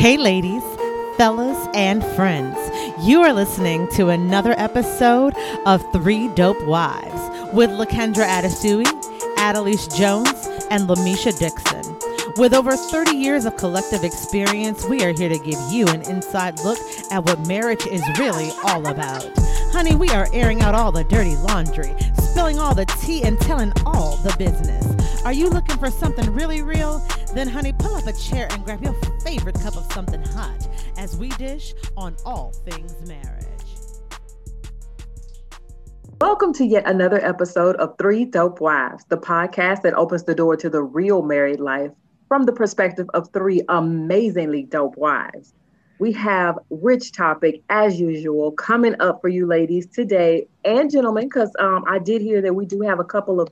Hey, ladies, fellas, and friends. You are listening to another episode of Three Dope Wives with Lakendra Adesui, Adelise Jones, and Lamisha Dixon. With over 30 years of collective experience, we are here to give you an inside look at what marriage is really all about. Honey, we are airing out all the dirty laundry, spilling all the tea, and telling all the business. Are you looking for something really real? Then, honey, pull up a chair and grab your favorite cup of something hot as we dish on all things marriage. Welcome to yet another episode of Three Dope Wives, the podcast that opens the door to the real married life from the perspective of three amazingly dope wives. We have rich topic as usual coming up for you ladies today and gentlemen, because um, I did hear that we do have a couple of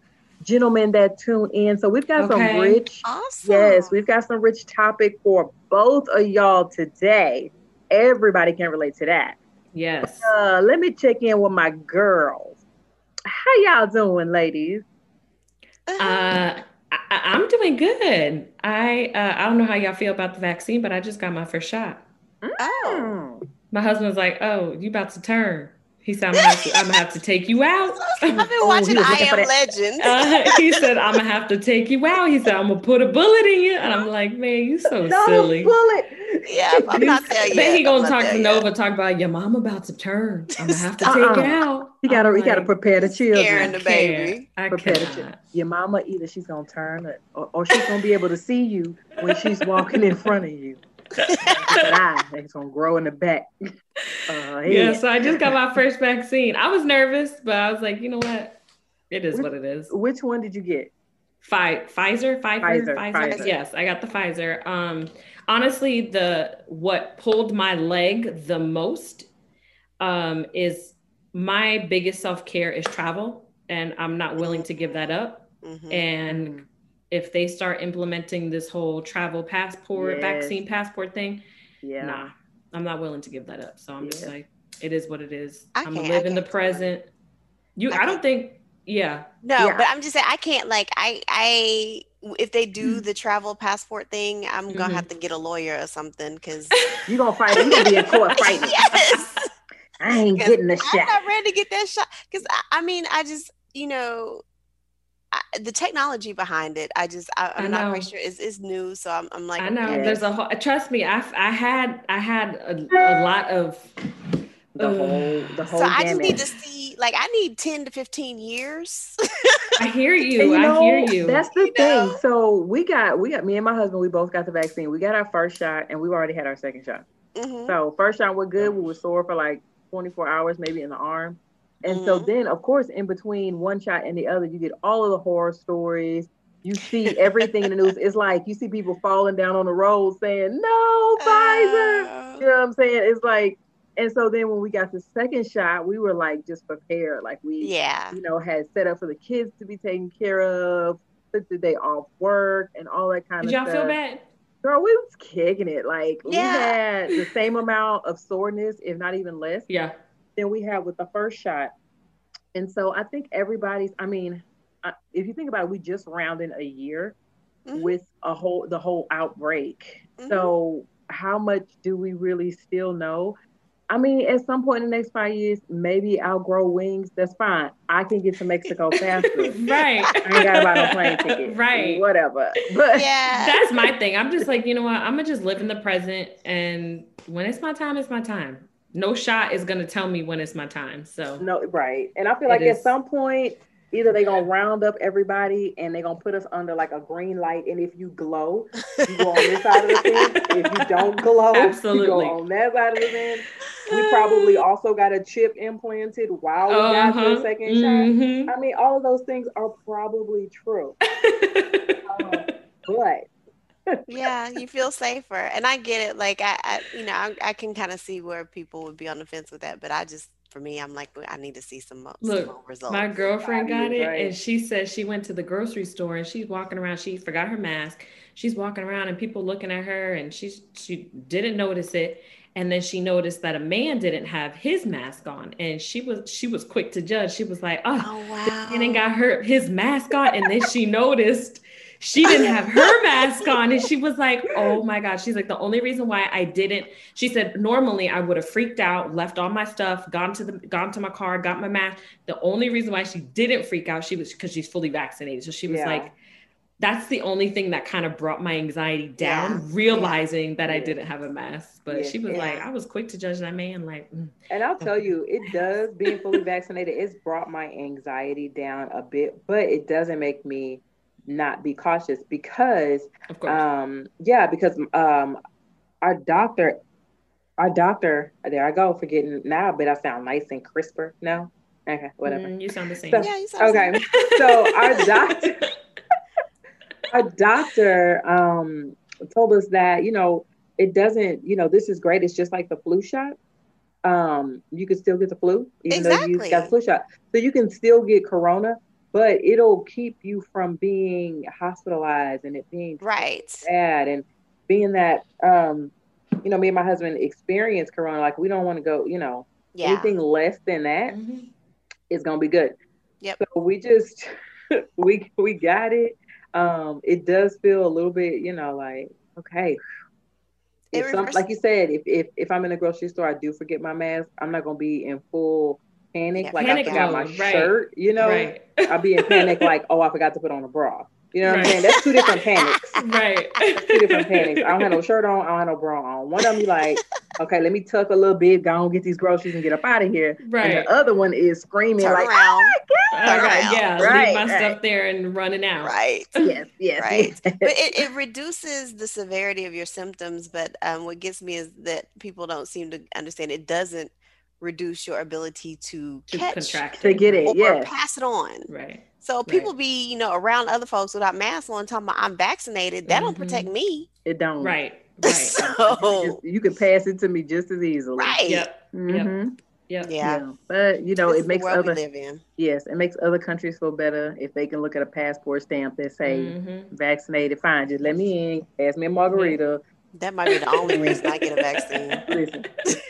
gentlemen that tune in. So we've got Okay. some rich, Awesome. yes, we've got some rich topic for both of y'all today. Everybody can relate to that. Yes. Uh, let me check in with my girls. How y'all doing, ladies? Uh, I, I'm doing good. I uh, I don't know how y'all feel about the vaccine, but I just got my first shot. Oh. Hmm. My husband was like, "Oh, you about to turn?" He said, "I'm gonna have to, I'm gonna have to take you out." I've been Oh, watching he I Am. Legend. Uh, he said, "I'm gonna have to take you out." He said, "I'm gonna put a bullet in you," and I'm like, "Man, you so No silly." bullet. yeah, I'm not there yet. Then he gonna not talk there to yet. Nova, talk about your mom about to turn. I'm gonna have to take Uh-uh. it out. He gotta, I'm he gotta like, prepare the children. Scaring the I baby. can't. I prepare the children. Your mama either she's gonna turn or, or she's gonna be able to see you when she's walking in front of you. That eye, it's gonna grow in the back. Uh, Yeah, yeah. so I just got my first vaccine. I was nervous, but I was like, you know what? It is what it is. Which one did you get? Pfi- Pfizer, Pfizer, Pfizer, Pfizer. Yes, I got the Pfizer. Um, honestly, the what pulled my leg the most um, is my biggest self care is travel, and I'm not willing to give that up. Mhm. And if they start implementing this whole travel passport, Yes. vaccine passport thing, Yeah. nah, I'm not willing to give that up. So I'm just like, it is what it is. I I'm gonna live in the can't do present. You, I I, don't think, yeah, No, Yeah. but I'm just saying I can't like I I if they Mm. do the travel passport thing, I'm gonna Mhm. have to get a lawyer or something because you're gonna fight? You gonna be in court fighting? yes, I ain't getting the shot. I'm not ready to get that shot because I, I mean I just you know. I, the technology behind it, I just I, I'm I not know. quite sure. It's, it's new, so I'm, I'm like I know. okay. There's a whole. Trust me, I, I had, I had a, a lot of. The Ugh. whole, the whole So I just need to see, like, I need 10 to 15 years. I hear you. You know, I hear you. That's the You thing. know? So we got, we got me and my husband. We both got the vaccine. We got our first shot, and we've already had our second shot. Mhm. So first shot we're good. We were sore for like 24 hours, maybe in the arm. And so Mhm. then, of course, in between one shot and the other, you get all of the horror stories. You see everything in the news. It's like you see people falling down on the road saying, "No, Pfizer." Uh, You know what I'm saying? It's like, and so then when we got the second shot, we were like just prepared. Like we, yeah. you know, had set up for the kids to be taken care of, took the day off work, and all that kind of Did of y'all stuff. feel bad? Girl, we was kicking it. Like we had the same amount of soreness, if not even less, Yeah. Than we had with the first shot. And so I think everybody's. I mean, uh, if you think about it, we just rounded a year Mhm. with a whole the whole outbreak. Mhm. So how much do we really still know? I mean, at some point in the next five years, maybe I'll grow wings. That's fine. I can get to Mexico faster. Right. I ain't got to buy no plane ticket. Right. Whatever. But Yeah. That's my thing. I'm just like, you know what? I'm gonna just live in the present, and when it's my time, it's my time. No shot is gonna tell me when it's my time. So No, right. And I feel It like at some point, either they're gonna round up everybody and they're gonna put us under like a green light. And if you glow, you go on this side of the fence. If you don't glow, Absolutely. you go on that side of the fence. We probably also got a chip implanted while we got the Uh-huh. second shot. I mean, all of those things are probably true. Um, but yeah, you feel safer. And I get it. Like, I, I you know, I, I can kind of see where people would be on the fence with that. But I just, for me, I'm like, I need to see some, mo- some Look, more results. My girlfriend got it, Right. and she said she went to the grocery store and she's walking around. She forgot her mask. She's walking around, and people looking at her, and she she didn't notice it. And then she noticed that a man didn't have his mask on, and she was she was quick to judge. She was like, "Oh, oh, this wow. man ain't got her his mask on," and then she noticed she didn't have her mask on. And she was like, oh my God. She's like, the only reason why I didn't, she said, normally I would have freaked out, left all my stuff, gone to the gone to my car, got my mask. The only reason why she didn't freak out, she was because she's fully vaccinated. So she was Yeah. like, that's the only thing that kind of brought my anxiety down, Yeah. realizing that I didn't have a mask. But Yeah. she was Yeah. like, I was quick to judge that man. Like, mm, And I'll tell you, it does being fully vaccinated. It's brought my anxiety down a bit, but it doesn't make me not be cautious because, of course. um, yeah, because um, our doctor, our doctor, there I go, forgetting now, but I sound nice and crisper now. Okay, whatever. Mm, you sound the same. So- Yeah, you sound Okay, so our doctor, our doctor um, told us that you know it doesn't you know this is great it's just like the flu shot um, you can still get the flu even though you got the flu shot so you can still get corona but it'll keep you from being hospitalized and it being right. bad and being that um, you know me and my husband experienced corona like we don't want to go you know Yeah. anything less than that Mhm. is gonna be good. Yep. So we just we we got it. Um, it does feel a little bit, you know, like okay. If some, like you said, if, if if I'm in a grocery store, I do forget my mask. I'm not gonna be in full panic, Yeah, like panic I forgot my mode, right. shirt. You know, Right. I'll be in panic, like oh, I forgot to put on a bra. You know what Right. I'm saying? That's two different panics. right. Two different panics. I don't have no shirt on. I don't have no bra on. One of them, you like, okay, let me tuck a little bit, go and get these groceries and get up out of here. Right. And the other one is screaming Turn like, around. I got- around. yeah, Right, leave my right. stuff there and running out. Right. yes, yes, Right. yes. but it, it reduces the severity of your symptoms. But um, what gets me is that people don't seem to understand it doesn't reduce your ability to To catch contract to get it, or yes. pass it on. Right. So people be, you know, around other folks without masks on, talking about I'm vaccinated. That don't Mhm. protect me. It don't. Right. Right. So, You can pass it to me just as easily. right. Yep. Mhm. Yep. Yeah. Yeah. But you know, This it is the makes other yes, it makes other countries feel better if they can look at a passport stamp that say Mhm. vaccinated. Fine, just let me in. Pass me a margarita. That might be the only reason I get a vaccine.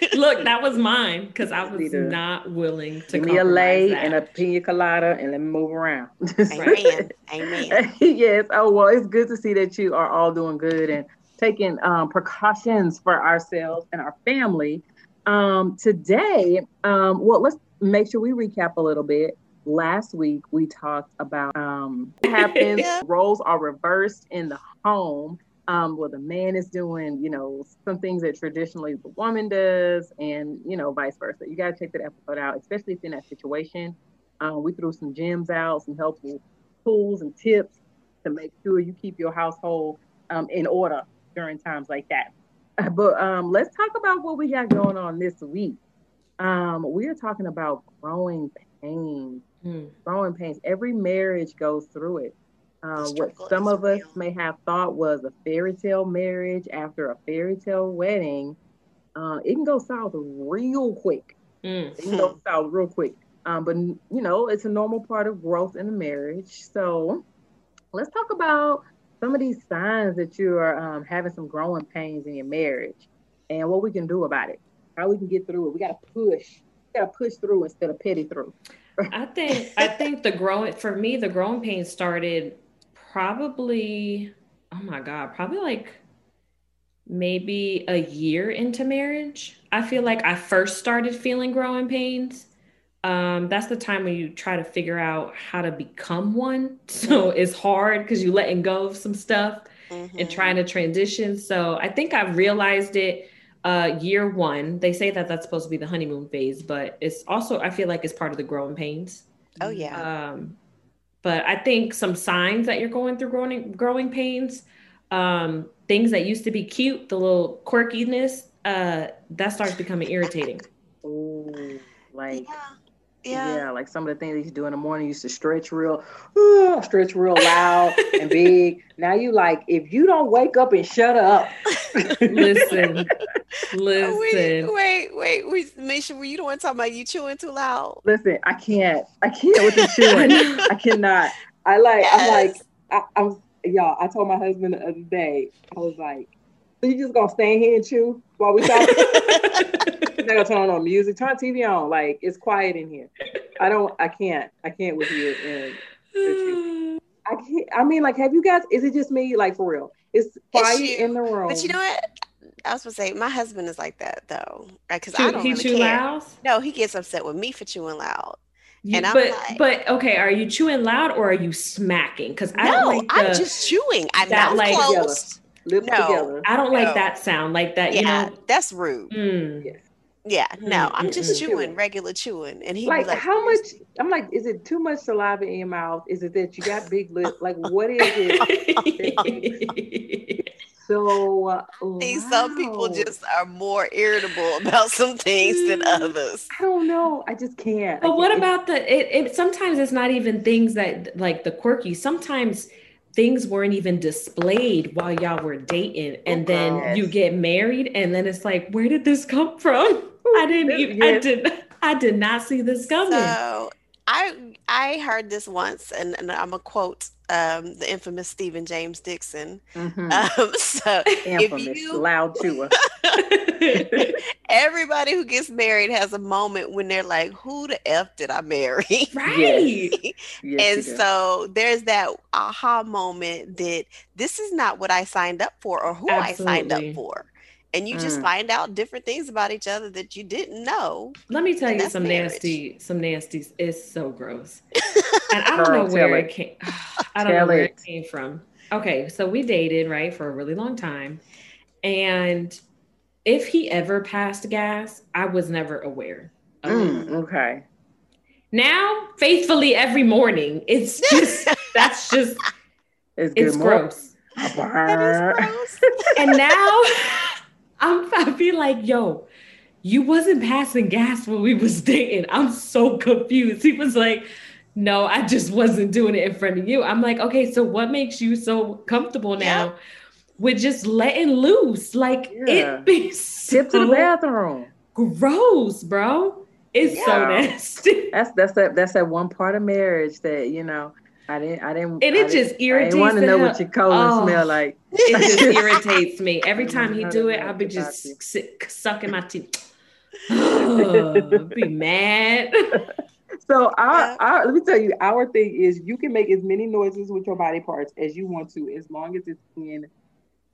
Look, that was mine because I was Me not willing to give me a compromise lay that. and a pina colada, and let me move around. Amen. Amen. yes. Oh well, it's good to see that you are all doing good and taking um, precautions for ourselves and our family. Um, today, um, well, let's make sure we recap a little bit. Last week we talked about um, what happens. Yeah. Roles are reversed in the home. Um, where the man is doing, you know, some things that traditionally the woman does, and you know, vice versa. You got to check that episode out, especially if you're in that situation. Um, we threw some gems out, some helpful tools and tips to make sure you keep your household um, in order during times like that. But um, let's talk about what we got going on this week. Um, we are talking about growing pains. Mm. Growing pains. Every marriage goes through it. Uh, what some of us may have thought was a fairy tale marriage after a fairy tale wedding, uh, it can go south real quick. Mm. It can go south real quick. Um, but you know, it's a normal part of growth in a marriage. So let's talk about some of these signs that you are um, having some growing pains in your marriage and what we can do about it. How we can get through it. We gotta push. We gotta push through instead of petty through. I think I think the growing for me the growing pains started probably oh my god probably like maybe a year into marriage. I feel like I first started feeling growing pains. Um, that's the time when you try to figure out how to become one. So it's hard because you're letting go of some stuff and Mhm. trying to transition. So I think I realized it uh, year one. They say that that's supposed to be the honeymoon phase, but it's also I feel like it's part of the growing pains. Oh yeah. Um, but I think some signs that you're going through growing growing pains, um, things that used to be cute, the little quirkiness, uh, that starts becoming irritating. Ooh, like yeah. Yeah. like some of the things that you do in the morning used to stretch real, uh, stretch real loud and big. Now you like if you don't wake up and shut up. Listen, Oh, wait, listen. wait, wait, wait, Misha, were you the one talking about you chewing too loud? Listen, I can't. I can't with the chewing. I cannot. I like. I'm like. I, I'm. Y'all. I told my husband the other day. I was like, "So you just gonna stand here and chew while we talk? You're not gonna turn on music. Turn TV on. Like it's quiet in here. I don't. I can't. I can't with you. And I can't. I mean, like, have you guys? Is it just me? Like for real? It's quiet you. in the room. But you know what? I was gonna say my husband is like that though, right? Because Chew- I don't he really chew care. loud. No, he gets upset with me for chewing loud. You- And I'm but like- but okay, are you chewing loud or are you smacking? Because I no, don't like I'm just chewing. I'm that, not like- closed. Lips No. together. I don't like that sound like that. You Yeah, know, that's rude. Mm. Yes. Yeah, no, Mm, I'm mm, just mm. chewing, regular chewing, and he Like, like, how much? I'm like, is it too much saliva in your mouth? Is it that you got big lips? Like, what is it? So uh, See, some people just are more irritable about some things than Mm. others. I don't know. I just can't. But what about the it, it sometimes it's not even things that like the quirky. Sometimes things weren't even displayed while y'all were dating and then Oh, you get married and then it's like where did this come from? I didn't even I did I did not see this coming. So I I heard this once, and, and I'm gonna quote um, the infamous Stephen James Dixon. Mhm. Um, so infamous if you loud chewer. everybody who gets married has a moment when they're like, "Who the f did I marry?" right. Yes, and so there's that aha moment that this is not what I signed up for or who I signed up for. And you just Mm. find out different things about each other that you didn't know. Let me tell you some marriage. nasty, some nasties. It's so gross. And I don't Girl, know where it it. came. I don't know where it. it came from. Okay, so we dated right for a really long time, and if he ever passed gas, I was never aware. Mm, okay. Now, faithfully every morning, it's just that's just It's it's gross. That is gross. And now I'm I be like, yo, you wasn't passing gas when we was dating. I'm so confused. He was like, no, I just wasn't doing it in front of you. I'm like, okay, so what makes you so comfortable now with just letting loose? Like Yeah. it be Tip to the bathroom. gross, bro. It's so nasty. That's that's that that's that one part of marriage that you know I didn't I didn't And it didn't- just irritates me. I want to know hell- what your colon Oh. smell like. It just irritates me. Every time he do it, I'll be just you. sit, sucking my teeth. Ugh, be mad. So our, Yeah. our let me tell you, our thing is you can make as many noises with your body parts as you want to, as long as it's in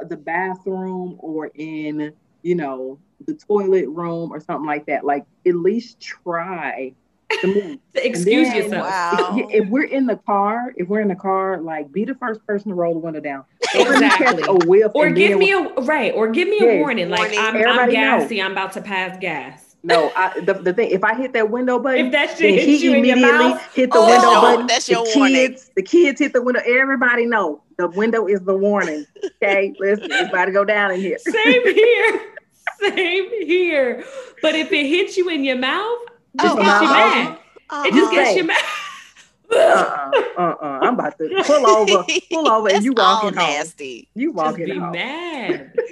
the bathroom or in, you know, the toilet room or something like that. Like at least try to move. Excuse then- yourself. Wow. If, if we're in the car, if we're in the car, like be the first person to roll the window down. Or catch Exactly. a whiff Or give me a right, or give me a Yes. warning. Like Warning. I'm, I'm Everybody know. I'm about to pass gas. no. I, the, the thing, if I hit that window button, If that then shit hits he you in your immediately mouth, hit the Oh, window that's your- button. that's the your kids, warning. The kids hit the window. Everybody know the window is the warning. Okay, listen, it's about to go down in here. same here. Same here. But if it hits you in your mouth, just Oh, gets you uh-uh. mad. It just Uh-uh. gets you mad. Uh-uh, uh-uh. I'm about to pull over, pull over, and you all walking home. nasty. You just walking be home. mad.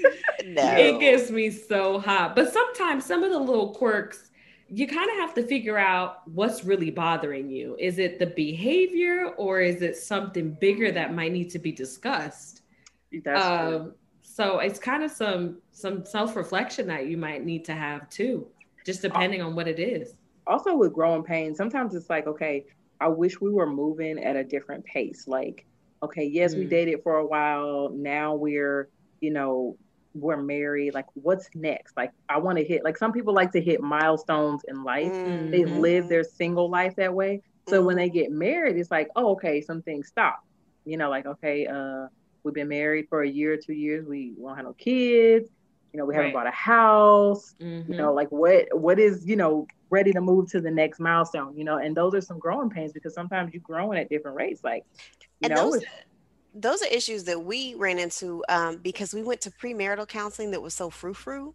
No. It gets me so hot. But sometimes some of the little quirks, you kind of have to figure out what's really bothering you. Is it the behavior or is it something bigger that might need to be discussed? That's. Um, so it's kind of some some self-reflection that you might need to have too, just depending on what it is. Also with growing pains, sometimes it's like, okay, I wish we were moving at a different pace. Like, okay, yes, we Mm. dated for a while. Now we're, you know, we're married. Like, what's next? Like, I want to hit, like, some people like to hit milestones in life. They Mhm. live their single life that way. So when Mhm. they get married, it's like, oh, okay, some things stop. You know, like, okay, uh, we've been married for a year or two years. We won't have no kids. You know, we haven't Right. bought a house Mhm. you know like what what is you know ready to move to the next milestone you know and those are some growing pains because sometimes you're growing at different rates like you And know those- Those are issues that we ran into um, because we went to premarital counseling that was so frou frou.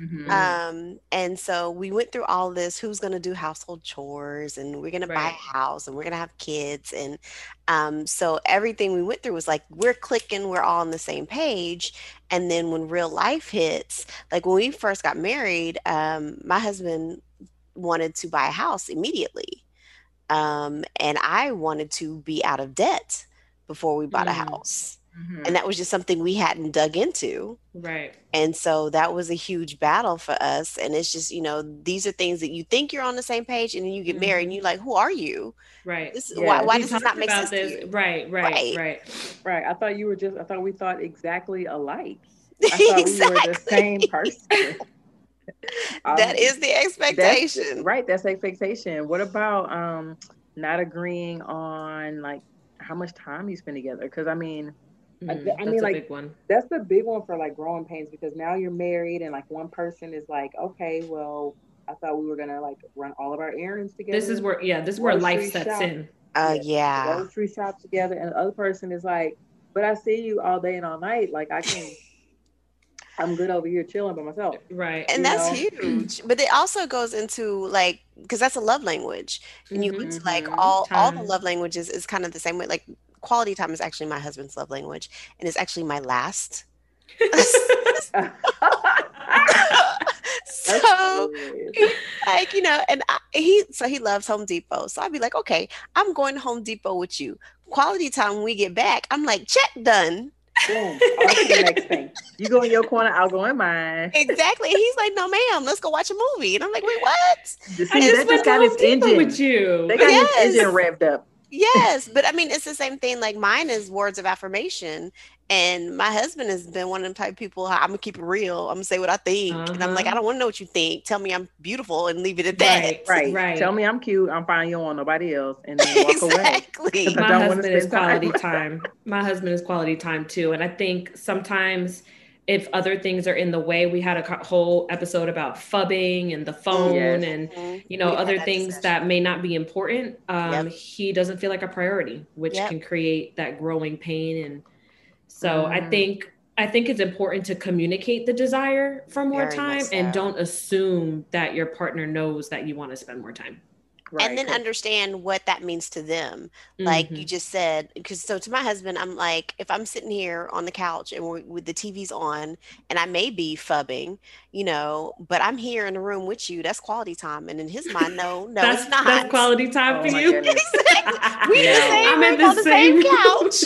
Mhm. Um, and so we went through all this who's going to do household chores and we're going to buy a house and we're going to have kids. And um, so everything we went through was like, we're clicking, we're all on the same page. And then when real life hits, like when we first got married, um, my husband wanted to buy a house immediately. Um, and I wanted to be out of debt before we bought a Mm. house. Mhm. and that was just something we hadn't dug into Right. and so that was a huge battle for us and it's just you know these are things that you think you're on the same page and then you get married and you're like who are you Right. this Yeah. why, why We does this not make about sense to you Right, right, Right. right. Right. I thought you were just. I thought we thought exactly alike. I thought we were the same person. that Um, is the that's- expectation right. That's expectation. What about um not agreeing on like how much time you spend together? Because I mean, I- Mm, I that's mean, like- big one. that's the big one for like growing pains because now you're married and like one person is like, okay, well, I thought we were gonna like run all of our errands together. This is where yeah, this is where Grocery life sets shop. in. uh Yeah. yeah grocery shop together, and the other person is like, but I see you all day and all night. Like I can, I'm good over here chilling by myself. Right. and you that's know? huge but it also goes into like because that's a love language and you Mhm. to like all all the love languages is kind of the same way like quality time is actually my husband's love language and it's actually my last so like you know and I, he so he loves home depot so i'd be like okay i'm going to home depot with you quality time when we get back i'm like check done Boom. On to the next thing. You go in your corner, I'll go in mine. exactly he's like no ma'am let's go watch a movie and i'm like wait what See, I that just went got his Depot engine. with you. They got Yes. his engine revved up. yes but i mean it's the same thing like mine is words of affirmation and my husband has been one of them type of people i'm gonna keep it real i'm gonna say what i think and i'm like Uh-huh. i don't want to know what you think tell me i'm beautiful and leave it at that Right, Right. Right. Tell me I'm cute. I'm fine. You don't want nobody else, and then walk away. exactly I my don't husband is spend time. quality time. My husband is quality time too. And I think sometimes if other things are in the way, we had a whole episode about phubbing and the phone Yes. and Mhm. you know We other that things discussion. that may not be important. Um, Yep. He doesn't feel like a priority, which Yep. can create that growing pain. And so I Mm. think I think it's important to communicate the desire for more Very time much and don't assume that your partner knows that you want to spend more time. Right. and then 'cause- understand what that means to them like Mhm. you just said because so to my husband i'm like if i'm sitting here on the couch and we're, with the tv's on and i may be phubbing you know but i'm here in the room with you that's quality time and in his mind no no that's it's not that's quality time Oh for you. goodness. we in the same I'm in the the same, same couch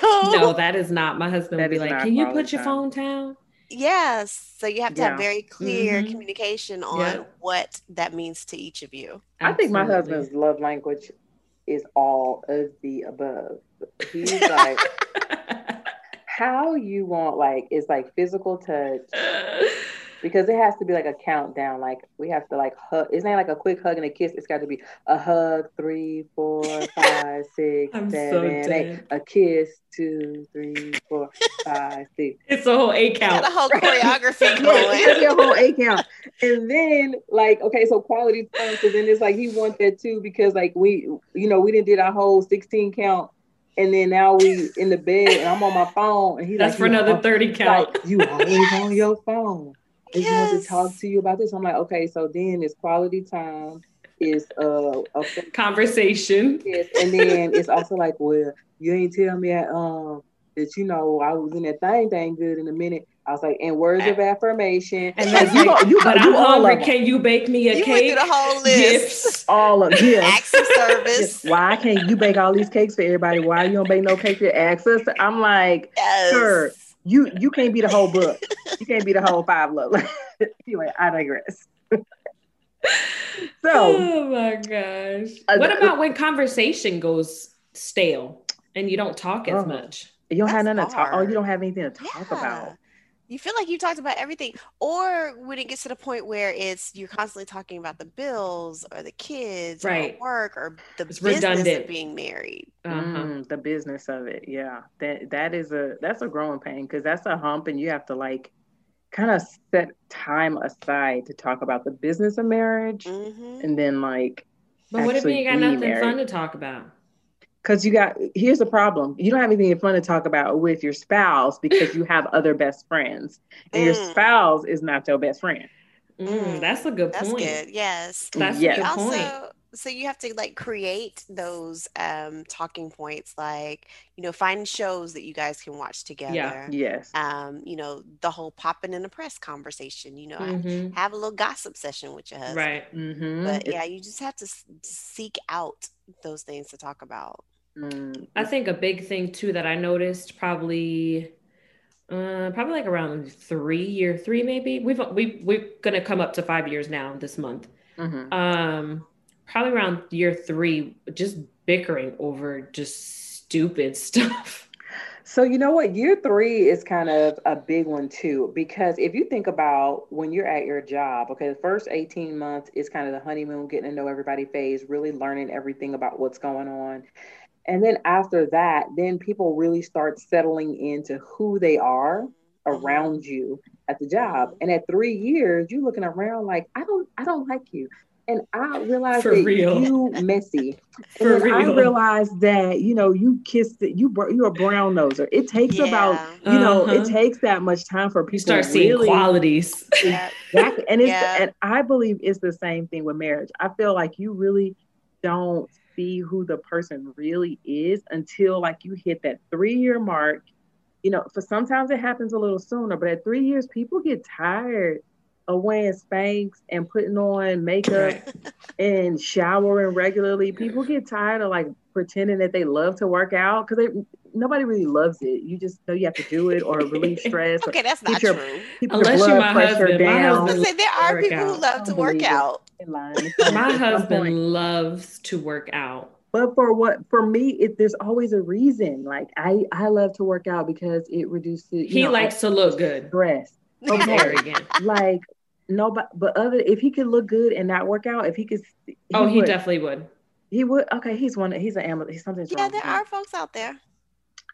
so no, that is not. My husband would be like, "Can you put your time. phone down?" yes so you have to Yeah. have very clear Mhm. communication on Yeah. what that means to each of you I think my husband's love language is all of the above. He's like, how you want like it's like physical touch because it has to be like a countdown. Like we have to like hug. It's not like a quick hug and a kiss. It's got to be a hug, three, four, five, six, so eight. A kiss, two, three, four, five, six. It's a whole eight got count. a whole choreography Yeah, it has going your whole eight count. And then like, okay, so quality time. So then it's like he wants that too because like we, you know, we didn't did our whole sixteen count, and then now we in the bed and I'm on my phone and he's like, That's like, for another thirty count. Like you always on your phone. I just want to talk to you about this. I'm like, okay, so then it's quality time. Is uh a Conversation. Yes, and then it's also like, well, you ain't tell me that, um that you know I was in that thing thing good in a minute. I was like, and words of affirmation, And Like, then you, like, go- you, but you I'm hungry. of. Can you bake me a you went cake? through the whole list Gifts. all of yes. acts of service Why can't you bake all these cakes for everybody? Why you don't bake no cake for access? I'm like, yes Sure. You you can't be the whole book. You can't be the whole five love. anyway, I digress. so oh my gosh. Uh, what about when conversation goes stale and you don't talk as Oh. much? you don't have That's nothing to talk. Oh, you don't have anything to talk Yeah. about. You feel like you talked about everything. Or when it gets to the point where it's you're constantly talking about the bills or the kids Right. or work or the It's business redundant. of being married. Uh-huh. Mm, the business of it, yeah. That that is a that's a growing pain because that's a hump, and you have to like kind of set time aside to talk about the business of marriage, hmm and then like But what if you got nothing married. fun to talk about? Because you got here's the problem you don't have anything fun to talk about with your spouse because you have other best friends and your Mm. spouse is not your best friend Mm, Mm, that's a good That's point. good. Yes. That's Yes. a good also point. so you have to like create those um talking points like you know find shows that you guys can watch together yeah, yes um you know the whole popping in the press conversation you know Mhm. have a little gossip session with your husband Right. mm-hmm. but yeah you just have to s- seek out those things to talk about Mm. I think a big thing too that I noticed probably uh, probably like around three year three maybe we've we we're gonna come up to five years now this month mm-hmm. um probably around year three just bickering over just stupid stuff so you know what year three is kind of a big one too because if you think about when you're at your job okay the first 18 months is kind of the honeymoon getting to know everybody phase really learning everything about what's going on and then after that, then people really start settling into who they are around you at the job. And at three years, you're looking around like, I don't, I don't like you. And I realized For that real. you messy. For and real. I realized that you know you kissed it. You you're a brown noser. It takes yeah. about you know uh-huh. it takes that much time for people to start seeing really, qualities. Exactly, and it's yeah. and I believe it's the same thing with marriage. I feel like you really don't see who the person really is until like you hit that three year mark. You know, for sometimes it happens a little sooner, but at three years, people get tired of wearing Spanx and putting on makeup and showering regularly. People get tired of like pretending that they love to work out because they nobody really loves it. You just know you have to do it or relieve stress. okay, that's not your, true. Keep Unless your blood my pressure husband. down. My husband there are people out. who love to work out. my husband loves to work out but for what for me it, there's always a reason like i i love to work out because it reduces he know, likes to look good stress okay again like no but but other if he could look good and not work out if he could he oh he would. definitely would he would okay he's one he's an amateur he's something yeah there are folks out there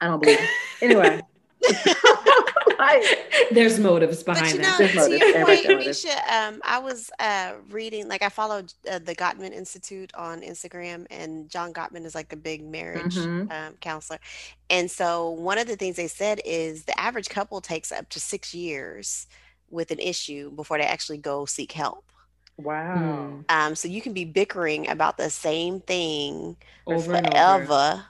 i don't believe it. anyway there's motives behind but you know. To your point, Misha, um, I was uh, reading, like I followed uh, the Gottman Institute on Instagram, and John Gottman is like a big marriage mm-hmm. um, counselor. And so one of the things they said is the average couple takes up to six years with an issue before they actually go seek help. Wow. Um, so you can be bickering about the same thing over forever. Over.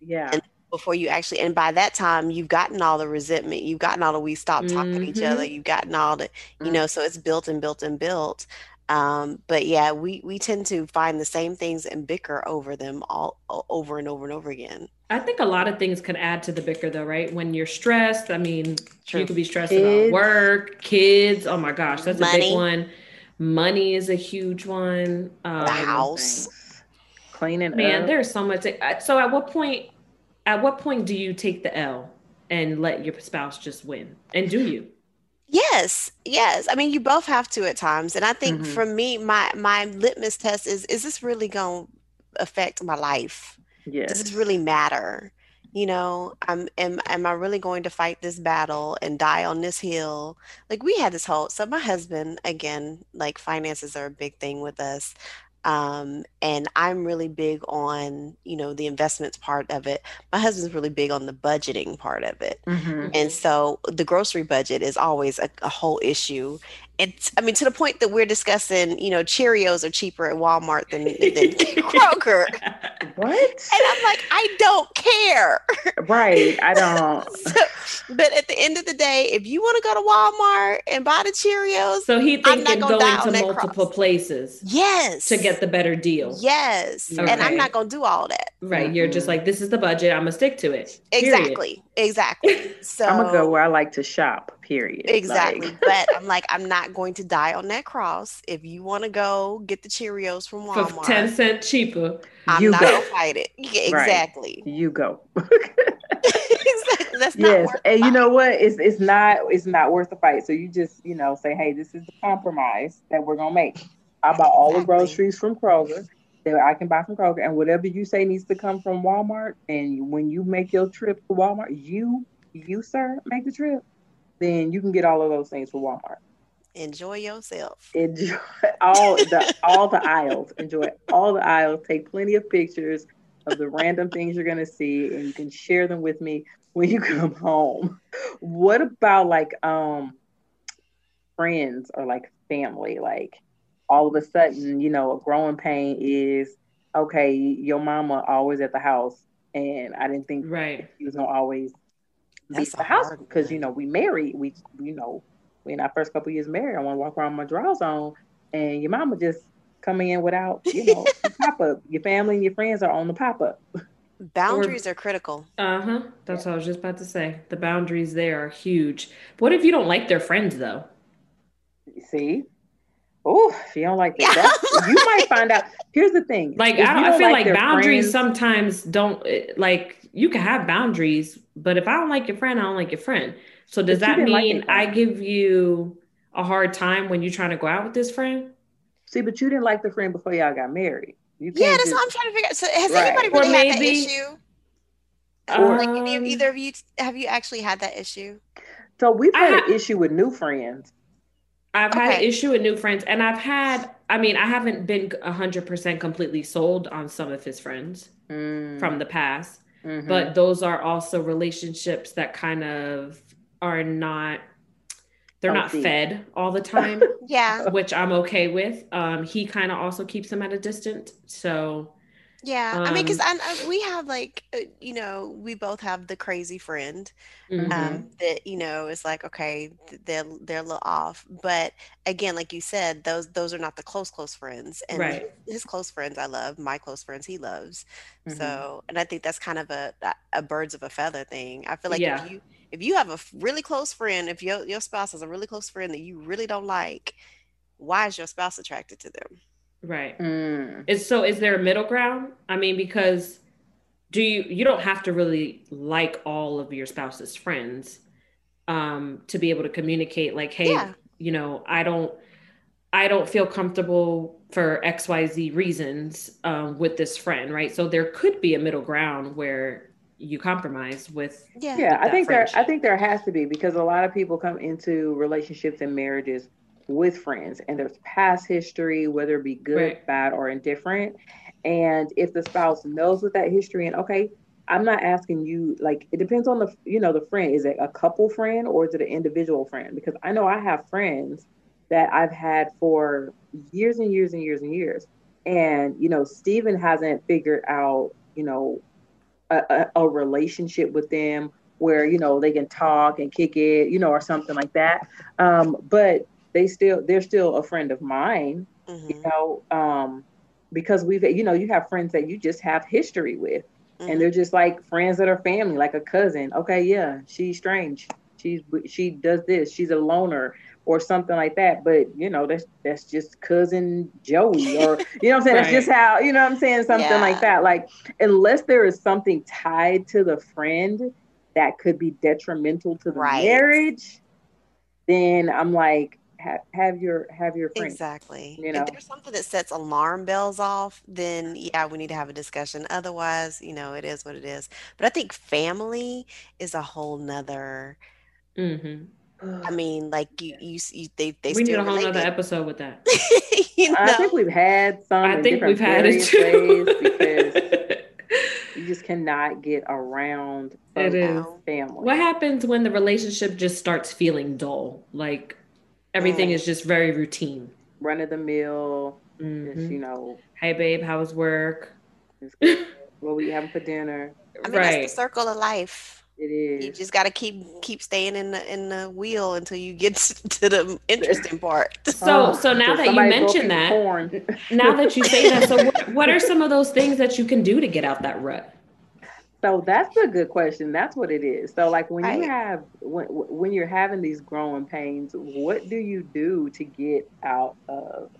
Yeah. And before you actually and by that time you've gotten all the resentment you've gotten all the we stop talking mm-hmm. to each other mm-hmm. you've gotten all the you mm-hmm. know so it's built and built and built um, but yeah we we tend to find the same things and bicker over them all over and over and over again i think a lot of things can add to the bicker though right when you're stressed i mean True. you could be stressed kids. about work kids oh my gosh that's money. a big one money is a huge one um, the house cleaning man up. there's so much so at what point at what point do you take the L and let your spouse just win? And do you? Yes, yes. I mean, you both have to at times, and I think mm-hmm. for me, my my litmus test is: is this really going to affect my life? Yes. Does this really matter? You know, i'm am am I really going to fight this battle and die on this hill? Like we had this whole. So my husband, again, like finances are a big thing with us. Um, and I'm really big on, you know, the investments part of it. My husband's really big on the budgeting part of it. Mm-hmm. And so the grocery budget is always a, a whole issue it's i mean to the point that we're discussing you know cheerios are cheaper at walmart than, than kroger. What? And i'm like i don't care. Right i don't. so, but at the end of the day if you want to go to walmart and buy the cheerios so he thinks going to multiple cross. places yes. to get the better deal. Yes. Okay. and i'm not going to do all that. Right mm-hmm. you're just like this is the budget i'm gonna stick to it exactly exactly. So i'm gonna go where i like to shop period exactly like. but i'm like i'm not going to die on that cross. If you want to go get the Cheerios from Walmart, for ten cent cheaper, I'm you not go. gonna fight it. Yeah, exactly. Right. You go. That's yes, and you know what? It's it's not it's not worth the fight. So you just you know say, hey, this is the compromise that we're gonna make. I bought all exactly. the groceries from Kroger that I can buy from Kroger, and whatever you say needs to come from Walmart. And when you make your trip to Walmart, you you sir make the trip, then you can get all of those things from Walmart. Enjoy yourself. Enjoy all the all the aisles. Enjoy all the aisles. Take plenty of pictures of the random things you're gonna see, and you can share them with me when you come home. What about like um friends or like family? Like all of a sudden, you know, a growing pain is okay. Your mama always at the house, and I didn't think right she was gonna always be the house because you know we married. We you know in our first couple years married, I want to walk around my drawers on, and your mama just coming in without, you know, pop up. Your family and your friends are on the pop up. Boundaries or, are critical. Uh huh. That's yeah. what I was just about to say. The boundaries there are huge. What if you don't like their friends though? You See, oh, if you don't like that, you might find out. Here's the thing. Like I, don't, I feel like, like boundaries friends, sometimes don't eh, like you can have boundaries, but if I don't like your friend, I don't like your friend. So does that mean like I give you a hard time when you're trying to go out with this friend? See, but you didn't like the friend before y'all got married. You yeah, that's just, what I'm trying to figure out. So has right. anybody really maybe, had that issue? Or, like, um, either of you have you actually had that issue? So we've had I, an issue with new friends. I've okay. had an issue with new friends, and I've had. I mean, I haven't been hundred percent completely sold on some of his friends mm. from the past, mm-hmm. but those are also relationships that kind of are not they're not fed all the time. yeah. Which I'm okay with. Um, he kind of also keeps them at a distance. So yeah, um, I mean, because we have like, uh, you know, we both have the crazy friend mm-hmm. um, that you know is like, okay, they're they're a little off, but again, like you said, those those are not the close close friends, and right. his close friends I love, my close friends he loves. Mm-hmm. So, and I think that's kind of a a birds of a feather thing. I feel like yeah. if you if you have a really close friend, if your your spouse has a really close friend that you really don't like, why is your spouse attracted to them? Right. Mm. Is so is there a middle ground? I mean, because do you you don't have to really like all of your spouse's friends um to be able to communicate like, hey, yeah. you know, I don't I don't feel comfortable for XYZ reasons um, with this friend, right? So there could be a middle ground where you compromise with yeah, yeah i think friendship. there i think there has to be because a lot of people come into relationships and marriages with friends and there's past history, whether it be good, right. bad, or indifferent. And if the spouse knows with that history and okay, I'm not asking you like it depends on the you know the friend. Is it a couple friend or is it an individual friend? Because I know I have friends that I've had for years and years and years and years. And you know, Stephen hasn't figured out, you know, a, a, a relationship with them where, you know, they can talk and kick it, you know, or something like that. Um, but they still they're still a friend of mine mm-hmm. you know um because we've you know you have friends that you just have history with mm-hmm. and they're just like friends that are family like a cousin okay yeah she's strange she's she does this she's a loner or something like that but you know that's that's just cousin joey or you know i'm saying right. that's just how you know i'm saying something yeah. like that like unless there is something tied to the friend that could be detrimental to the right. marriage then i'm like have, have your have your friends. Exactly. You know, if there's something that sets alarm bells off, then yeah, we need to have a discussion. Otherwise, you know, it is what it is. But I think family is a whole nother. Mm-hmm. I mean, like you, you, you they, they. We need a whole other episode with that. you know? I think we've had some. I think we've had it too. because you just cannot get around it is. family. What happens when the relationship just starts feeling dull? Like Everything is just very routine. Run of the mill. Mm-hmm. you know. Hey babe, how was work? what we having for dinner? I mean, right. that's the circle of life. It is. You just got to keep keep staying in the in the wheel until you get to the interesting part. So, so now that you mention that, now that you say that, so what, what are some of those things that you can do to get out that rut? So that's a good question. That's what it is. So like when right. you have when when you're having these growing pains, what do you do to get out of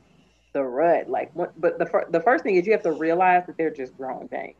the rut? Like what? But the fir- the first thing is you have to realize that they're just growing pains.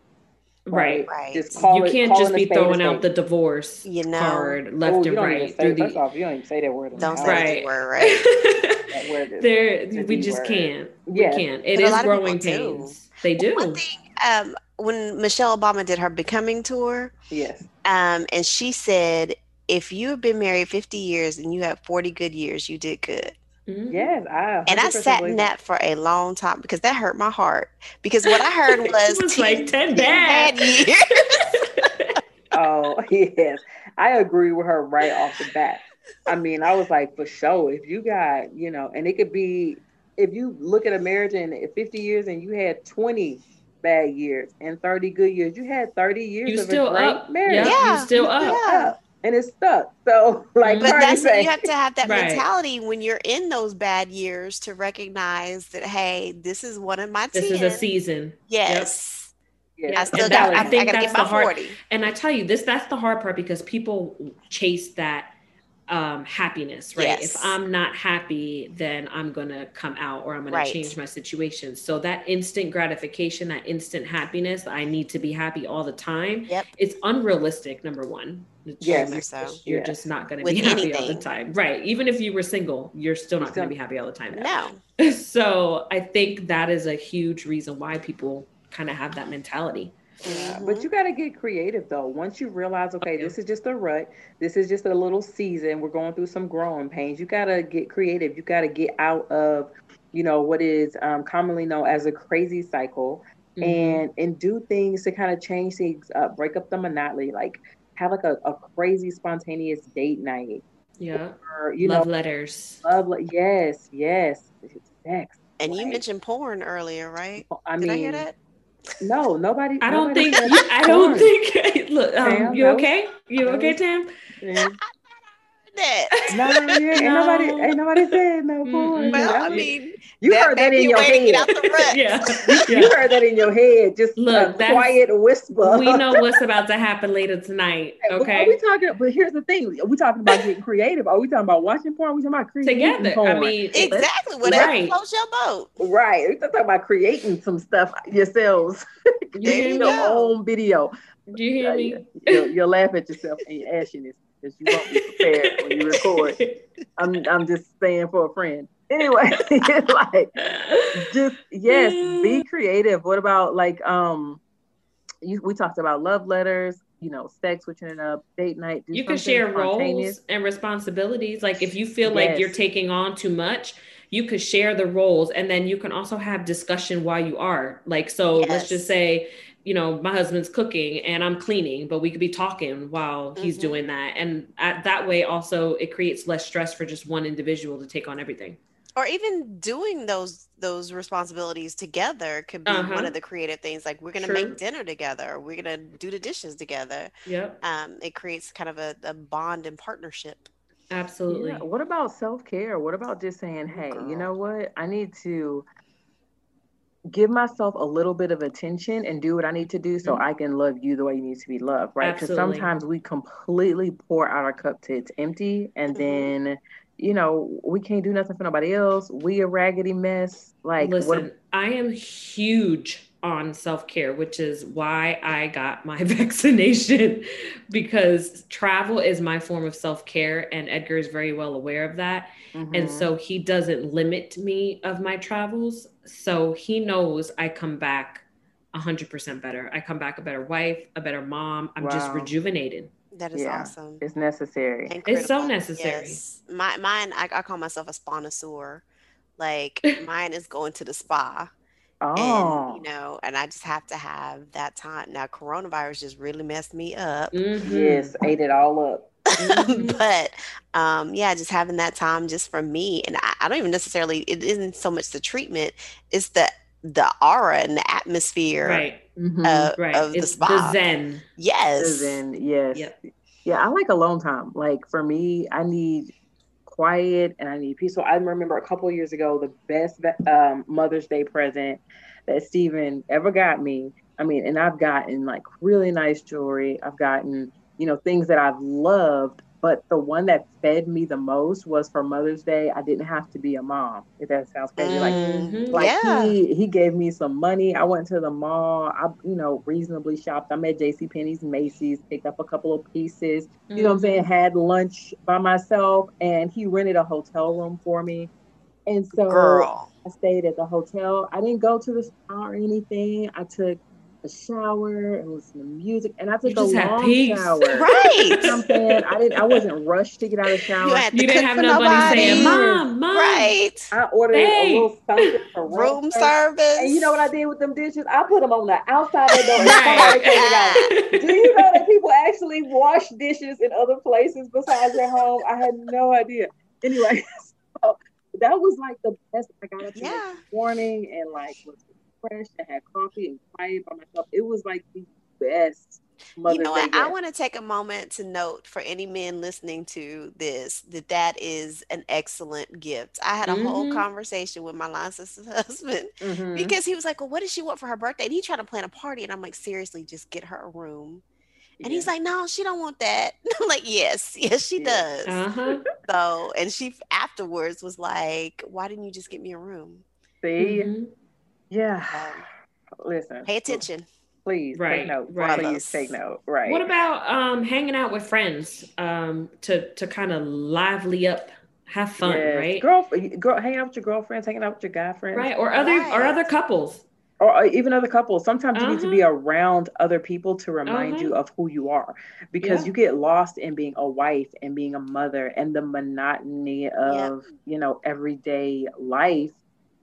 Right. right. Just call you it, can't just be throwing out the divorce you know. card left oh, and right. Say, first the, off, you don't even say that word. Don't say right. word, right? word there, we just word. can't. Yes. We can't. It but is growing pains. Do. They do. One thing, um, when Michelle Obama did her becoming tour, yes, um, and she said, if you have been married 50 years and you have 40 good years, you did good. Mm-hmm. Yes, I and I sat in that for a long time because that hurt my heart. Because what I heard was, was 10, like 10 bad, 10 years. oh, yes. I agree with her right off the bat. I mean, I was like, for sure, if you got, you know, and it could be, if you look at a marriage in 50 years and you had 20 bad years and 30 good years. You had 30 years you of still a great up. marriage. Yeah, yeah. you still up. Yeah. And it's stuck. So like mm-hmm. But that's what you have to have that right. mentality when you're in those bad years to recognize that hey, this is one of my This 10. is a season. Yes. Yeah. I still And got. that- I, I think I that's get my the hard- forty. And I tell you, this that's the hard part because people chase that um happiness, right? Yes. If I'm not happy, then I'm gonna come out or I'm gonna change my situation. So that instant gratification, that instant happiness, I need to be happy all the time. Yep. It's unrealistic, number one. It's Yes. just- So. You're Yeah. just not gonna be happy all the time. Right. Even if you were single, you're still not Still- gonna be happy all the time. No. So I think that is a huge reason why people kind of have that mentality. Yeah, Mhm. but you got to get creative though. Once you realize, okay, Okay. this is just a rut. This is just a little season. We're going through some growing pains. You got to get creative. You got to get out of, you know, what is um, commonly known as a crazy cycle, Mhm. and and do things to kind of change things up, break up the monotony. Like have like a, a crazy spontaneous date night, yeah, or you love know, letters. love. like- Yes, yes, sex. And you mentioned porn earlier, right? I Did mean, I hear that? No, nobody. I don't nobody think. I don't think. Look, um, Tam, you no. okay? You okay, Tam? Yeah. That. No, yeah, ain't nobody, ain't nobody said no porn. Well, I mean, you that heard that in your way out head. the rut. yeah. You heard that in your head, just Look, a that's- quiet whisper. we know what's about to happen later tonight. But Are we talking? But here's the thing: Are we talking about getting creative? Are we talking about watching porn? Are we talking about creating Together. Porn? I mean, it- Exactly. Whatever Right. floats your boat. right? We're talking about creating some stuff yourselves. you There hear your own video. Do you hear me? You'll, you'll laugh at yourself and your ashiness because you won't be prepared when you record. I'm I'm just saying for a friend. Anyway, like just yes, be creative. What about like um you we talked about love letters, you know, sex, switching it up, date night. you can share roles and responsibilities. Like if you feel like you're taking on too much, you could share the roles and then you can also have discussion while you are. Like so let's just say, you know, my husband's cooking and I'm cleaning, but we could be talking while he's Mhm. doing that. And at, that way also it creates less stress for just one individual to take on everything. Or even doing those those responsibilities together could be Uh-huh. one of the creative things. Like we're gonna True. make dinner together. We're gonna do the dishes together. Yep. Um, it creates kind of a, a bond and partnership. Absolutely. Yeah. What about self care? What about just saying, hey, you know what? I need to give myself a little bit of attention and do what I need to do so Mhm. I can love you the way you need to be loved, right? Because sometimes we completely pour out our cup to it's empty and Mhm. then, you know, we can't do nothing for nobody else. We a raggedy mess. Like, Listen, what? I am huge on self care, which is why I got my vaccination because travel is my form of self care, and Edgar is very well aware of that. And Mhm. so he doesn't limit me of my travels. So he knows I come back 100% better. I come back a better wife, a better mom. I'm just rejuvenated. That is Yeah. awesome. it's necessary. and It's so necessary. Yes. My mine I, I call myself a spawnosaur. Like mine is going to the spa. Oh, And you know, and I just have to have that time. Now coronavirus just really messed me up. Mhm. yes, ate it all up. Mhm. but um yeah, just having that time just for me. And I, I don't even necessarily it isn't so much the treatment, it's the the aura and the atmosphere Right. Mhm. uh, Right. of the It's spa. the Zen. Yes. Then yes, Yep. yeah, I like alone time. Like for me, I need quiet and I need peace. So I remember a couple years ago, the best um, Mother's Day present that Steven ever got me. I mean, and I've gotten like really nice jewelry. I've gotten you know things that I've loved, but the one that fed me the most was for Mother's Day. I didn't have to be a mom. If that sounds crazy, like Mhm. like yeah. he he gave me some money. I went to the mall. I you know reasonably shopped. I'm at J.C. Penney's, Macy's, picked up a couple of pieces. You know what I'm saying? Had lunch by myself, and he rented a hotel room for me. And so Girl. I stayed at the hotel. I didn't go to the spa or anything. I took a shower and listen to music, and I took You just a long peace. shower. You know what Right. I'm? I didn't. I wasn't rushed to get out of the shower. You You didn't have for nobody saying. Mom, Mom. Right. I ordered Hey. a little something for Room service. service. And you know what I did with them dishes? I put them on the outside of the door and Right. somebody came and got them. Do you know that people actually wash dishes in other places besides their home? I had no idea. Anyway, so that was like the best. I got up Yeah. next morning and like was fresh and had coffee and quiet by myself. It was like the best Mother's you know what? I want to take a moment to note for any men listening to this that that is an excellent gift. I had a whole Mhm. conversation with my line sister's husband Mhm. because he was like, "Well, what does she want for her birthday?" And he tried to plan a party, and I'm like, "Seriously, just get her a room." And he's like, "No, she don't want that." I'm like, "Yes, yes, she Yeah. does." Uh-huh. So, and she afterwards was like, "Why didn't you just get me a room?" See, Mhm. Yeah. Listen, Pay attention. Please Right, take note. right. Please take note. Right. What about um hanging out with friends um to to kind of lively up, have fun, Yes. right? Girl, girl, hanging out with your girlfriends, hanging out with your guy friends, Right. Or other or other couples. or uh, even other couples. Sometimes you need to be around other people to remind Uh-huh. you of who you are, because Yeah. you get lost in being a wife and being a mother and the monotony of you know everyday life.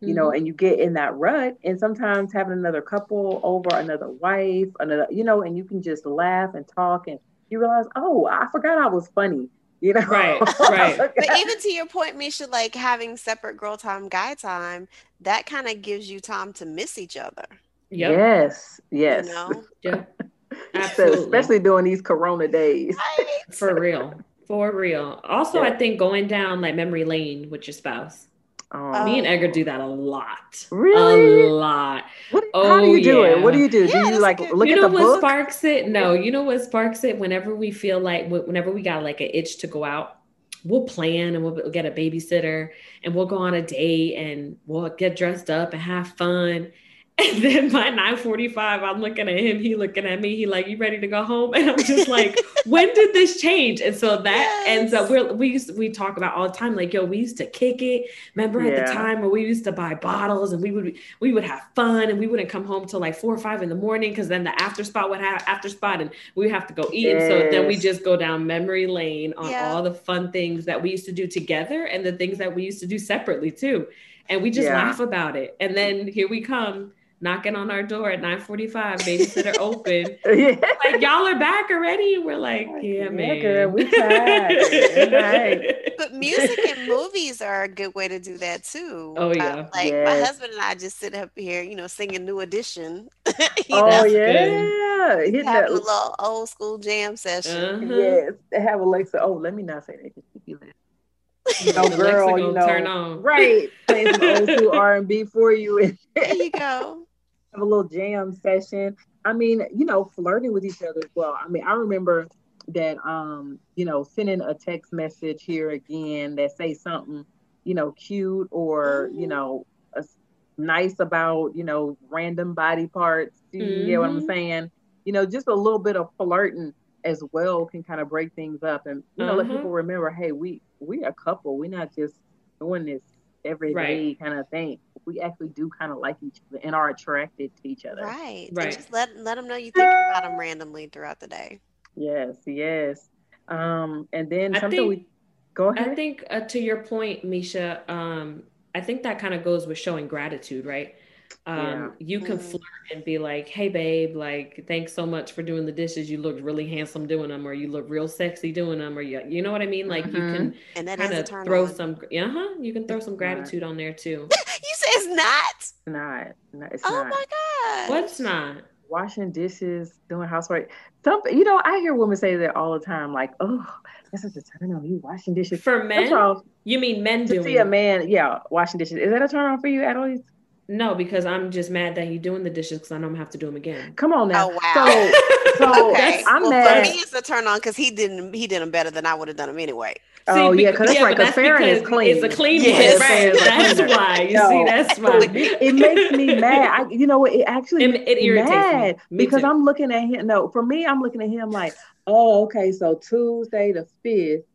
You know, Mhm. and you get in that rut, and sometimes having another couple over, another wife, another, you know, and you can just laugh and talk, and you realize, oh, I forgot I was funny, you know, Right, right. But even to your point, Misha, like having separate girl time, guy time, that kind of gives you time to miss each other. Yep. Yes, yes. You know? Yeah. So, Absolutely. especially during these Corona days. Right? For real. For real. Also, Yeah. I think going down like memory lane with your spouse. Um, Me and Edgar do that a lot. Really? A lot. what, how do Oh, you do it? What do you do? Yeah, do you like look you at know the what book? sparks it? No, you know what sparks it? Whenever we feel like, whenever we got like an itch to go out, we'll plan and we'll get a babysitter and we'll go on a date and we'll get dressed up and have fun. And then by 9:45, I'm looking at him, he looking at me, he like, you ready to go home? And I'm just like, when did this change? And so that ends up we're we used we talk about all the time, like, yo, we used to kick it. Remember at the time where we used to buy bottles and we would we would have fun and we wouldn't come home till like four or five in the morning because then the after spot would have after spot and we have to go eat. And so then we just go down memory lane on Yeah. all the fun things that we used to do together and the things that we used to do separately too. And we just Yeah. laugh about it. And then here we come knocking on our door at 9:45, babysitter open. yeah. Like y'all are back already. We're like, yeah, Yeah, man. girl, we tired. Good. But music and movies are a good way to do that too. Oh, Uh, yeah. like my husband and I just sit up here, you know, singing New Edition. Oh know, yeah, hitting that. a little old school jam session. Uh-huh. Yes, they have Alexa. Oh, let me not say that. 'cause she be like, You know, girl, gonna you know, turn on. right? Playing some old school R and B for you, There you go. Have a little jam session. I mean, you know, flirting with each other as well. I mean, I remember that um, you know, sending a text message here again that say something, you know, cute or, you know, a, nice about, you know, random body parts. You get what I'm Mhm. saying? You know, just a little bit of flirting as well can kind of break things up and you know let Uh-huh. people remember, hey, we we a couple. We're not just doing this every Right. kind of thing. We actually do kind of like each other and are attracted to each other. Right. And Right. just let let them know you think about them randomly throughout the day. Yes, yes. Um, and then I something think- we go ahead. I think uh, to your point, Misha, um, I think that kind of goes with showing gratitude, right? Um, You can Mhm. flirt and be like, "Hey, babe, like, thanks so much for doing the dishes. You looked really handsome doing them, or you look real sexy doing them, or you, you know what I mean? Like, you can And that is kind of throw on. some, uh huh. You can throw some It's not. gratitude on there too. You say it's not? It's not, no, it's Oh not. my god. What's not? Washing dishes, doing housework. Some, you know, I hear women say that all the time, like, "Oh, that's such a turn on you washing dishes." For men, off, you mean men to doing see a man, yeah, washing dishes, is that a turn on for you, Adelise? No, because I'm just mad that you doing the dishes because I know I'm gonna have to do them again. Come on now. Oh, wow. So, so Okay. I'm well, mad. for me, it's a turn on because he didn't he did them better than I would have done them anyway. oh See, yeah, because that's yeah, right. but Because Farron is clean. It's a clean Yes. one, right? Farron is a That's why. You No. see, that's why. it makes me mad. I, you know what? It actually It- it me irritates me. Me because too. I'm looking at him. No, for me, I'm looking at him like, oh, okay, so Tuesday the fifth,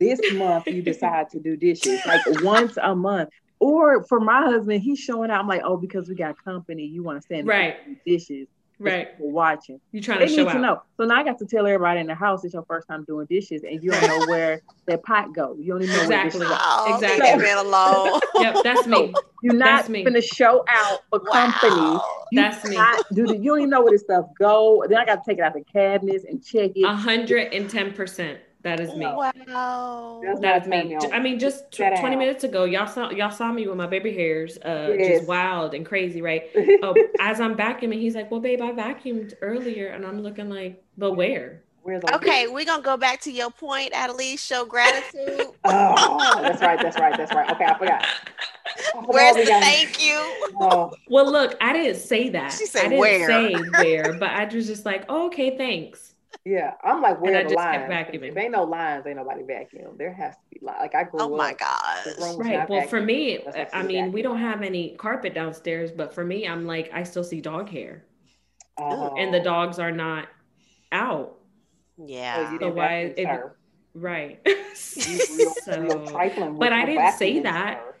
this month you decide to do dishes like once a month. Or for my husband, he's showing out. I'm like, oh, because we got company, you want to stand Right. dishes. Right. For watching. You trying They to need show to know. So now I got to tell everybody in the house it's your first time doing dishes, and you don't know where that pot go. You don't even know Exactly. where dishes go. Oh, Exactly. leave that man alone. Yep, that's me. You're not That's me. going to show out for company. Wow. That's me. Do the, you don't even know where this stuff go. Then I got to take it out the cabinets and check it. A hundred and ten percent. That is me. Wow. That's That is me. turn me J- I on. mean, just tw- 20 out. minutes ago, y'all saw y'all saw me with my baby hairs, uh, Yes. just wild and crazy, right? Oh, as I'm vacuuming, he's like, "Well, babe, I vacuumed earlier," and I'm looking like, "But where?" Where's the Okay, we're gonna go back to your point, Adelise. Show gratitude. Oh, that's right. That's right. That's right. Okay, I forgot. I forgot Where's the thank you? Oh, Well, look, I didn't say that. She said I didn't where. say where, but I was just like, oh, "Okay, thanks." Yeah. I'm like, where I are the just kept lines? vacuuming. If ain't no lines, ain't nobody vacuum. There has to be lines. Like I grew Oh my up. gosh. the room was Right. not Well, for me, I fully mean, we don't have any carpet downstairs, but for me, I'm like, I still see dog hair, Oh. and the dogs are not out. Oh, Yeah. you So didn't why- vacuum, if- Right. Real, real so but I didn't say that. sir.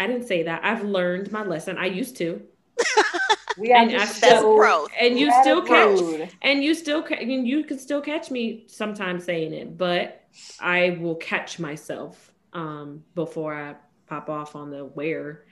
I didn't say that. I've learned my lesson. I used to, We And to I show That's growth. and you still catch, gratitude. and you still, ca- and you can still catch me sometimes saying it, but I will catch myself um, before I pop off on the where.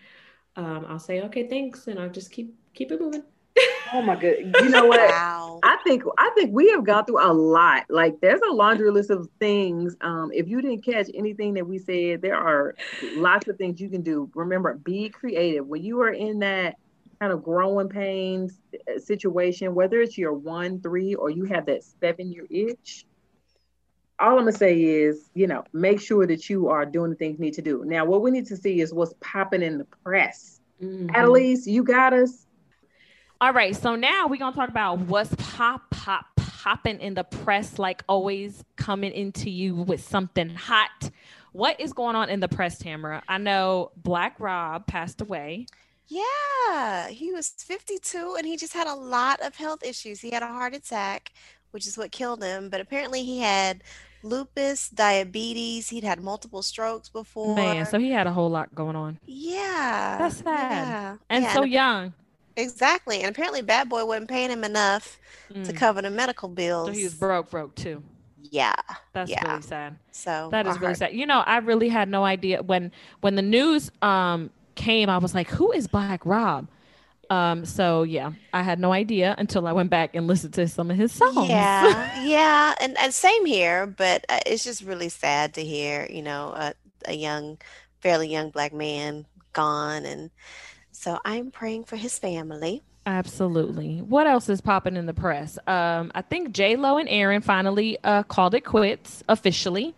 Um, I'll say, okay, thanks, and I'll just keep keep it moving. Oh my good. You know what? Wow. I think I think we have gone through a lot. Like there's a laundry list of things. Um, if you didn't catch anything that we said, there are lots of things you can do. Remember, be creative. When you are in that kind of growing pains uh, situation, whether it's your one, three, or you have that seven year itch, all I'm gonna say is, you know, make sure that you are doing the things you need to do. Now, what we need to see is what's popping in the press. Mhm. Annalise, you got us. All right, so now we're gonna talk about what's pop pop popping in the press, like always coming into you with something hot. What is going on in the press, Tamara? I know Black Rob passed away. Yeah, he was 52 and he just had a lot of health issues. He had a heart attack, which is what killed him, but apparently he had lupus, diabetes, he'd had multiple strokes before. Man, so he had a whole lot going on. yeah. That's sad. Yeah. And yeah, so and young. exactly. And apparently Bad Boy wasn't paying him enough to Mm. cover the medical bills. So he was broke, broke too. yeah. That's Yeah. really sad. So That is really heart- sad. You know, I really had no idea when when the news um came. I was like, "Who is Black Rob?" Um, so yeah, I had no idea until I went back and listened to some of his songs. Yeah, yeah, and and same here, but uh, it's just really sad to hear, you know, a, a young, fairly young black man gone, and so I'm praying for his family. Absolutely. What else is popping in the press? Um, I think J Lo and A-Rod finally uh, called it quits officially.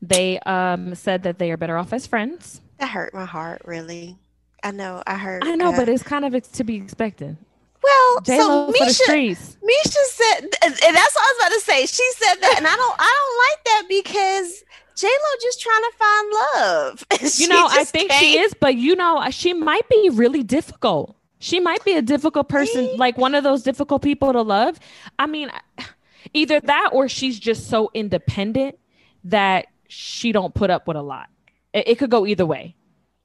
They um, said that they are better off as friends. That hurt my heart, really. I know, I heard. I know, uh, but it's kind of to be expected. well, J so Lo for the Misha. Misha said, and that's what I was about to say. She said that, and I don't, I don't like that because J Lo just trying to find love. You know, I think she can't- is, but you know, she might be really difficult. She might be a difficult person, like one of those difficult people to love. I mean, either that or she's just so independent that she don't put up with a lot. It, it could go either way.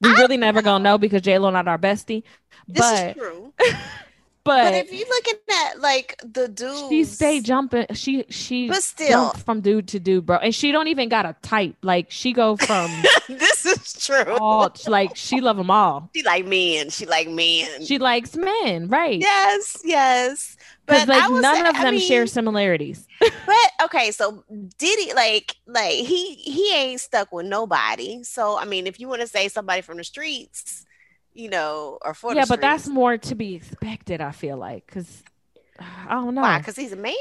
We I really never gonna know because J Lo not our bestie, This but is true. but, But if you looking at like the dude, she stay jumping. She she But still. from dude to dude, bro, and she don't even got a type. Like she go from this is true. all like she love them all. She like men. She like men. She likes men, right? yes, yes. Because But like none say- of I them share similarities. But okay, so Diddy, like, like he he ain't stuck with nobody. So I mean, if you want to say somebody from the streets, you know, or for yeah, but that's more to be expected. I feel like because I don't know. why? Because he's a man.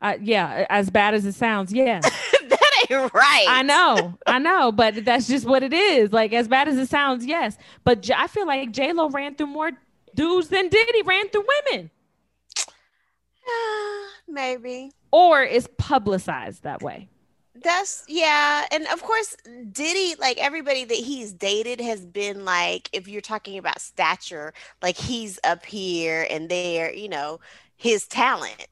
Uh, yeah, as bad as it sounds, yeah, that ain't right. I know, I know, but that's just what it is. Like as bad as it sounds, yes. But J- I feel like J Lo ran through more dudes than Diddy ran through women, Maybe. or is publicized that way. That's yeah, and of course Diddy, like everybody that he's dated has been like, if you're talking about stature, like he's up here and there, you know, his talent,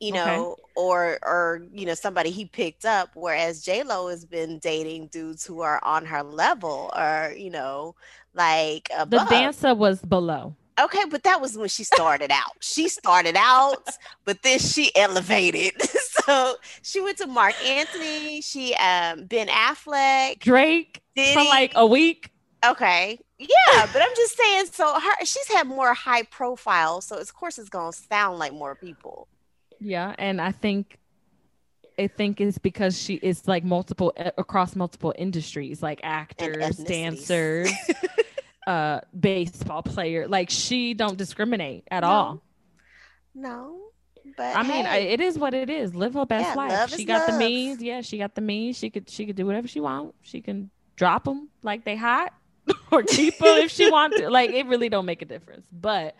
you Okay. know, or or you know, somebody he picked up, whereas J Lo has been dating dudes who are on her level or, you know, like The dancer was below. Okay, but that was when she started out. She started out, but then she elevated. so she went to Marc Anthony. She um Ben Affleck. Drake Diddy. for like a week. okay, yeah, but I'm just saying. So her she's had more high profile. So of course it's gonna sound like more people. Yeah, and I think I think it's because she is like multiple across multiple industries, like actors, dancers, uh, baseball player. Like she don't discriminate at no. all. No. But I mean, hey, I, it is what it is. Live her best Yeah, life. She got the means. Yeah, she got the means. She could she could do whatever she want. She can drop them like they hot or keep them if she want to. Like it really don't make a difference. But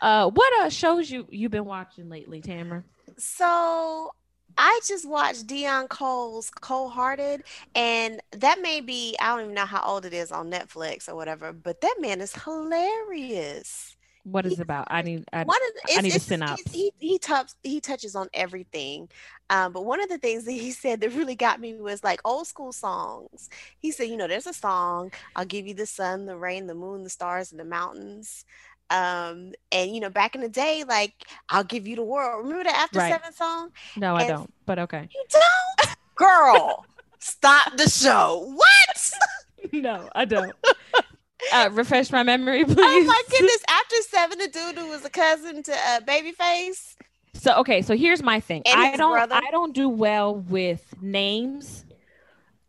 uh, what uh shows you you've been watching lately, Tamara? So I just watched Deon Cole's Cole Hearted, and that may be, I don't even know how old it is on Netflix or whatever, but that man is hilarious. What is it about? I need I, One of the, I need to synopsis. he's- he he touches he touches on everything, um, but one of the things that he said that really got me was like old school songs. He said, you know, there's a song, "I'll give you the sun, the rain, the moon, the stars, and the mountains." Um, and you know, back in the day, like "I'll give you the world." Remember the After Right. Seven song? no, I don't. But okay. You don't, girl. Stop the show. What? no, I don't. Uh, refresh my memory, please. Oh my goodness! After Seven, the dude who was a cousin to uh, Babyface. So okay, so here's my thing. And I don't brother. I don't do well with names.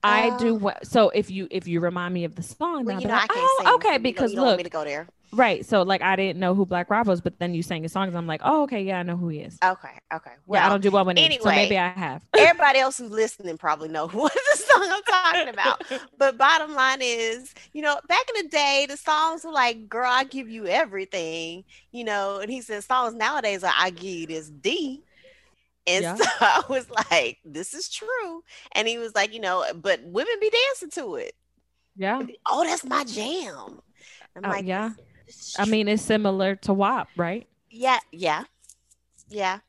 I do Oh. well. So if you if you remind me of the song, Well, now you know, I- can't oh, okay, because you want me to go there. Right. So like I didn't know who Black Rob was, but then you sang his songs. I'm like, oh, okay, yeah, I know who he is. Okay, okay. yeah, I don't do well with names, so maybe I have. everybody else who's listening probably know what the song I'm talking about. But bottom line is, you know, back in the day, the songs were like, "Girl, I give you everything," you know. And he said songs nowadays are, "I give you this D." And Yeah. so I was like, "This is true." And he was like, "You know, but women be dancing to it." Yeah, Oh, that's my jam. I'm Oh, like, yeah. "This is I mean it's similar to WAP, right? yeah, yeah, yeah.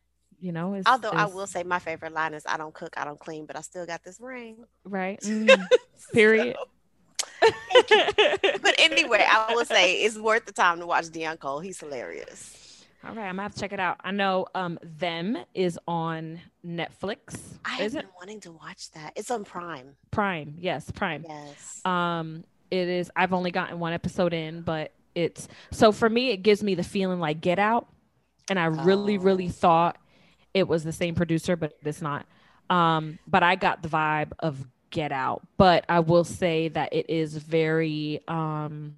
You know, it's, Although I will say my favorite line is, "I don't cook, I don't clean, but I still got this ring." right. Mm, period. But anyway, I will say it's worth the time to watch Deon Cole. He's hilarious. All right, I'm gonna have to check it out. I know um them is on Netflix. I have is it been wanting to watch that. It's on Prime. Prime? Yes, Prime. Yes. Um, it is. I've only gotten one episode in, but it's so for me, it gives me the feeling like Get Out, and I really, really Oh. thought it was the same producer, but it's not. Um, but I got the vibe of Get Out, but I will say that it is very um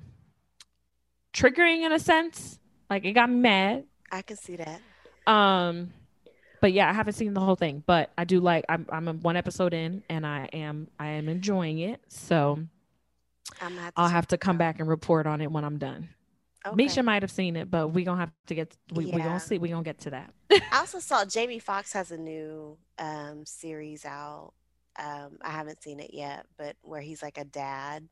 triggering in a sense. Like it got me mad. I can see that. Um, but yeah, I haven't seen the whole thing, but I do like. I'm I'm one episode in, and I am I am enjoying it. So I'm have I'll have to come back and report on it when I'm done. Okay. Misha might have seen it, but we're gonna have to get we we Yeah. gonna see we gonna get to that. I also saw Jamie Foxx has a new um series out. Um, I haven't seen it yet, but where he's like a dad.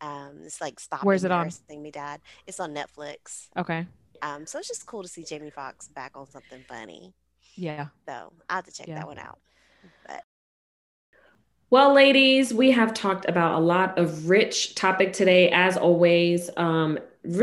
Um, it's like stop Where's it on? me, dad. It's on Netflix. Okay. Um, so it's just cool to see Jamie Foxx back on something funny. Yeah. So I'll have to check Yeah. that one out. Well, ladies, we have talked about a lot of rich topic today, as always. Um,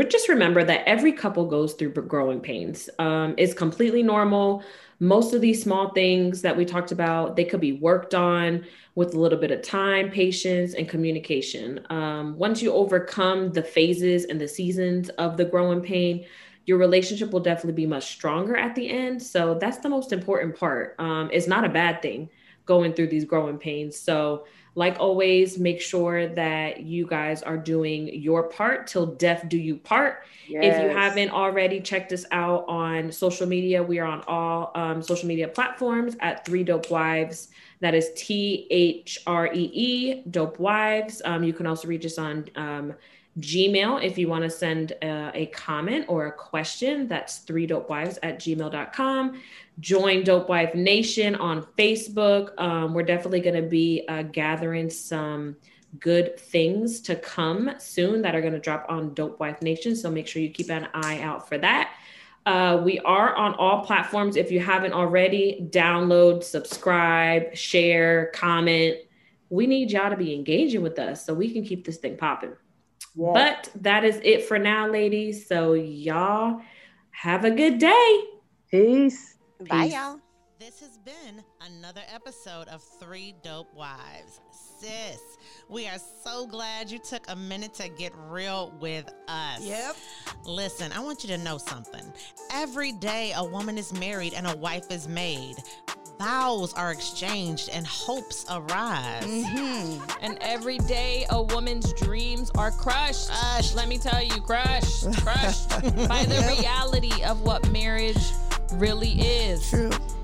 just remember that every couple goes through growing pains. Um, it's completely normal. Most of these small things that we talked about, they could be worked on with a little bit of time, patience, and communication. Um, once you overcome the phases and the seasons of the growing pain, your relationship will definitely be much stronger at the end. So that's the most important part. Um, it's not a bad thing going through these growing pains. So, like always, make sure that you guys are doing your part till death do you part. If you haven't already checked us out on social media, we are on all um, social media platforms at Three Dope Wives. That is T H R E E, Dope Wives. Um, you can also reach us on um, Gmail if you want to send uh, a comment or a question. That's three dope wives at gmail.com. Join Dope Wife Nation on Facebook. Um, we're definitely going to be uh, gathering some good things to come soon that are going to drop on Dope Wife Nation. So make sure you keep an eye out for that. Uh, we are on all platforms. If you haven't already, download, subscribe, share, comment. We need y'all to be engaging with us so we can keep this thing popping. But that is it for now, ladies. So y'all have a good day. Peace. bye, Peace. y'all. This has been another episode of Three Dope Wives. Sis, we are so glad you took a minute to get real with us. Yep. Listen, I want you to know something. Every day a woman is married and a wife is made. Vows are exchanged and hopes arise. Mm-hmm. And every day, a woman's dreams are crushed. Crushed. Let me tell you, crushed, crushed by the reality of what marriage really is. True.